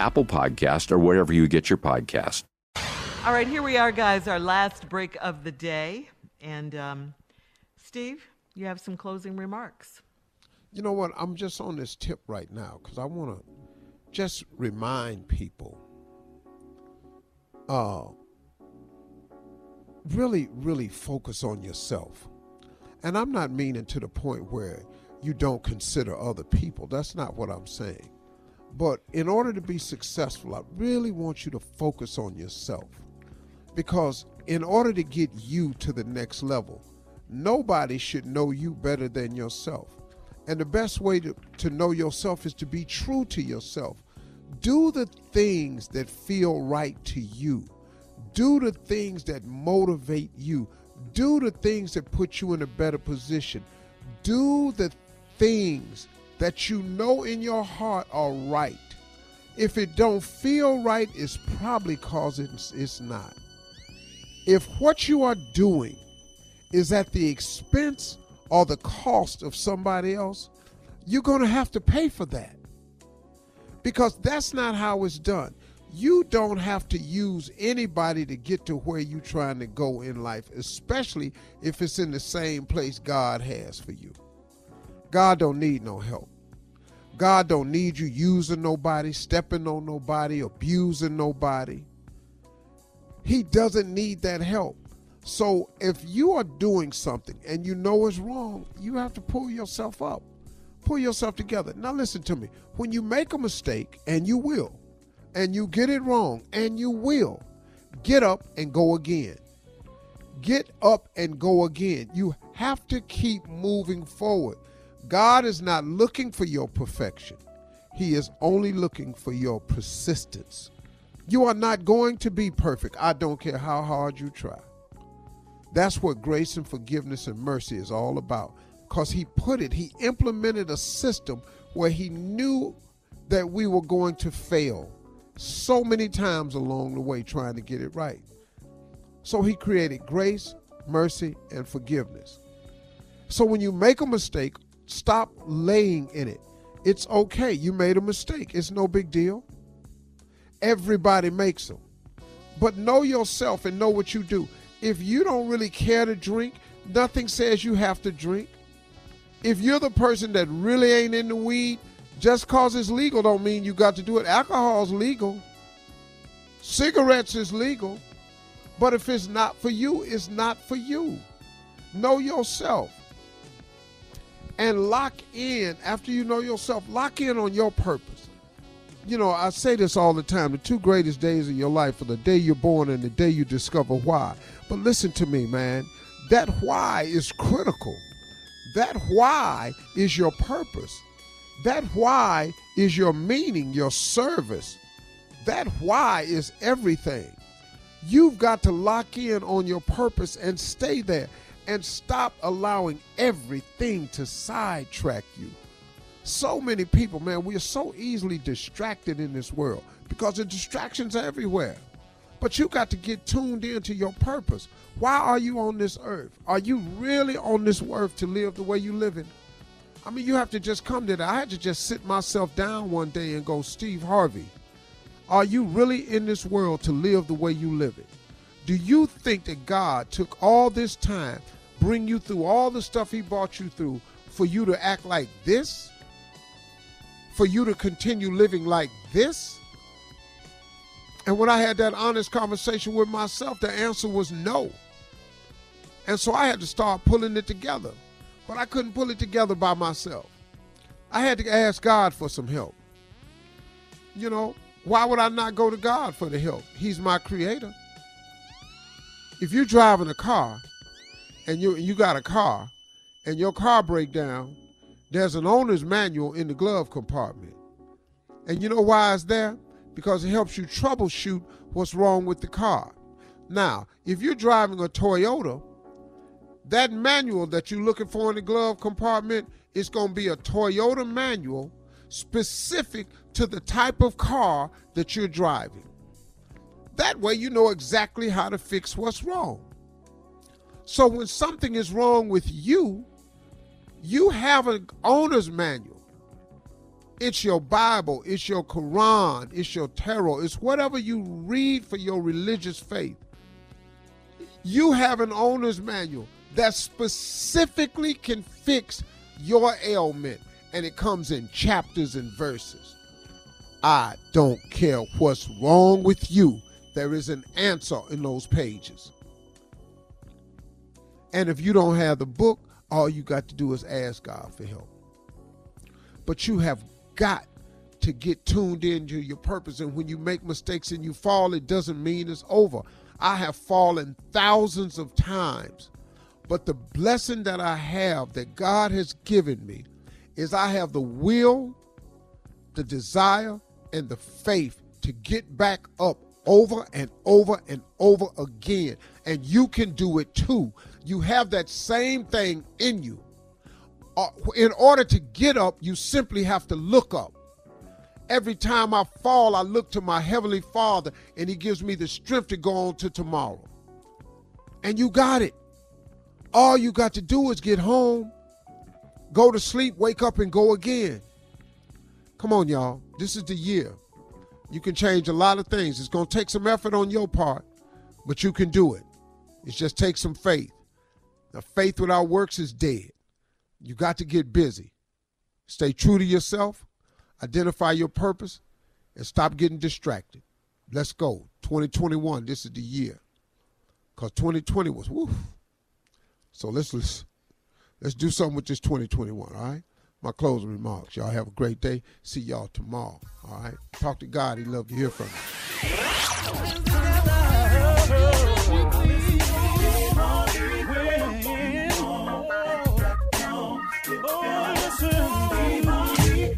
Apple Podcast, or wherever you get your podcast. All right, here we are, guys, our last break of the day. And um, Steve, you have some closing remarks. You know what? I'm just on this tip right now because I want to just remind people uh, really, really focus on yourself. And I'm not meaning to the point where you don't consider other people. That's not what I'm saying. But in order to be successful, I really want you to focus on yourself. Because in order to get you to the next level, nobody should know you better than yourself. And the best way to, to know yourself is to be true to yourself. Do the things that feel right to you. Do the things that motivate you. Do the things that put you in a better position. Do the things that you know in your heart are right. If it don't feel right, it's probably cause it's, it's not. If what you are doing is at the expense or the cost of somebody else, you're going to have to pay for that. Because that's not how it's done. You don't have to use anybody to get to where you're trying to go in life, especially if it's in the same place God has for you. God don't need no help. God don't need you using nobody, stepping on nobody, abusing nobody. He doesn't need that help. So if you are doing something and you know it's wrong, you have to pull yourself up. Pull yourself together. Now listen to me. When you make a mistake, and you will, and you get it wrong, and you will, get up and go again. Get up and go again. You have to keep moving forward. God is not looking for your perfection, He is only looking for your persistence. You are not going to be perfect. I don't care how hard you try. That's what grace and forgiveness and mercy is all about. Because He put it, He implemented a system where He knew that we were going to fail so many times along the way trying to get it right. So He created grace, mercy, and forgiveness. So when you make a mistake, Stop laying in it. It's okay. You made a mistake. It's no big deal. Everybody makes them. But know yourself and know what you do. If you don't really care to drink, nothing says you have to drink. If you're the person that really ain't into weed, just cause it's legal don't mean you got to do it. Alcohol's legal. Cigarettes is legal. But if it's not for you, it's not for you. Know yourself. And lock in, after you know yourself, lock in on your purpose. You know, I say this all the time the two greatest days of your life are the day you're born and the day you discover why. But listen to me, man. That why is critical. That why is your purpose. That why is your meaning, your service. That why is everything. You've got to lock in on your purpose and stay there and stop allowing everything to sidetrack you. So many people, man, we are so easily distracted in this world because the distractions are everywhere. But you got to get tuned into your purpose. Why are you on this earth? Are you really on this earth to live the way you live it? I mean, you have to just come to that. I had to just sit myself down one day and go, Steve Harvey, are you really in this world to live the way you live it? Do you think that God took all this time, bring you through all the stuff he brought you through, for you to act like this? For you to continue living like this? And when I had that honest conversation with myself, the answer was no. And so I had to start pulling it together. But I couldn't pull it together by myself. I had to ask God for some help. You know, why would I not go to God for the help? He's my creator. If you're driving a car and you you got a car and your car break down, there's an owner's manual in the glove compartment. And you know why it's there? Because it helps you troubleshoot what's wrong with the car. Now, if you're driving a Toyota, that manual that you're looking for in the glove compartment is going to be a Toyota manual specific to the type of car that you're driving. That way, you know exactly how to fix what's wrong. So, when something is wrong with you, you have an owner's manual. It's your Bible, it's your Quran, it's your tarot, it's whatever you read for your religious faith. You have an owner's manual that specifically can fix your ailment, and it comes in chapters and verses. I don't care what's wrong with you, there is an answer in those pages. And if you don't have the book, all you got to do is ask God for help. But you have got to get tuned into your purpose. And when you make mistakes and you fall, it doesn't mean it's over. I have fallen thousands of times but the blessing that I have that God has given me is I have the will, the desire, and the faith to get back up over and over and over again. And you can do it too. You have that same thing in you. Uh, in order to get up, you simply have to look up. Every time I fall, I look to my Heavenly Father, and He gives me the strength to go on to tomorrow. And you got it. All you got to do is get home, go to sleep, wake up, and go again. Come on, y'all. This is the year. You can change a lot of things. It's going to take some effort on your part, but you can do it. It just takes some faith. Now, faith without works is dead. You got to get busy. Stay true to yourself, identify your purpose, and stop getting distracted. Let's go. 2021, this is the year. Because 2020 was, woof. So let's let's let's do something with this 2021. All right. My closing remarks. Y'all have a great day. See y'all tomorrow. All right. Talk to God. He'd love to hear from you.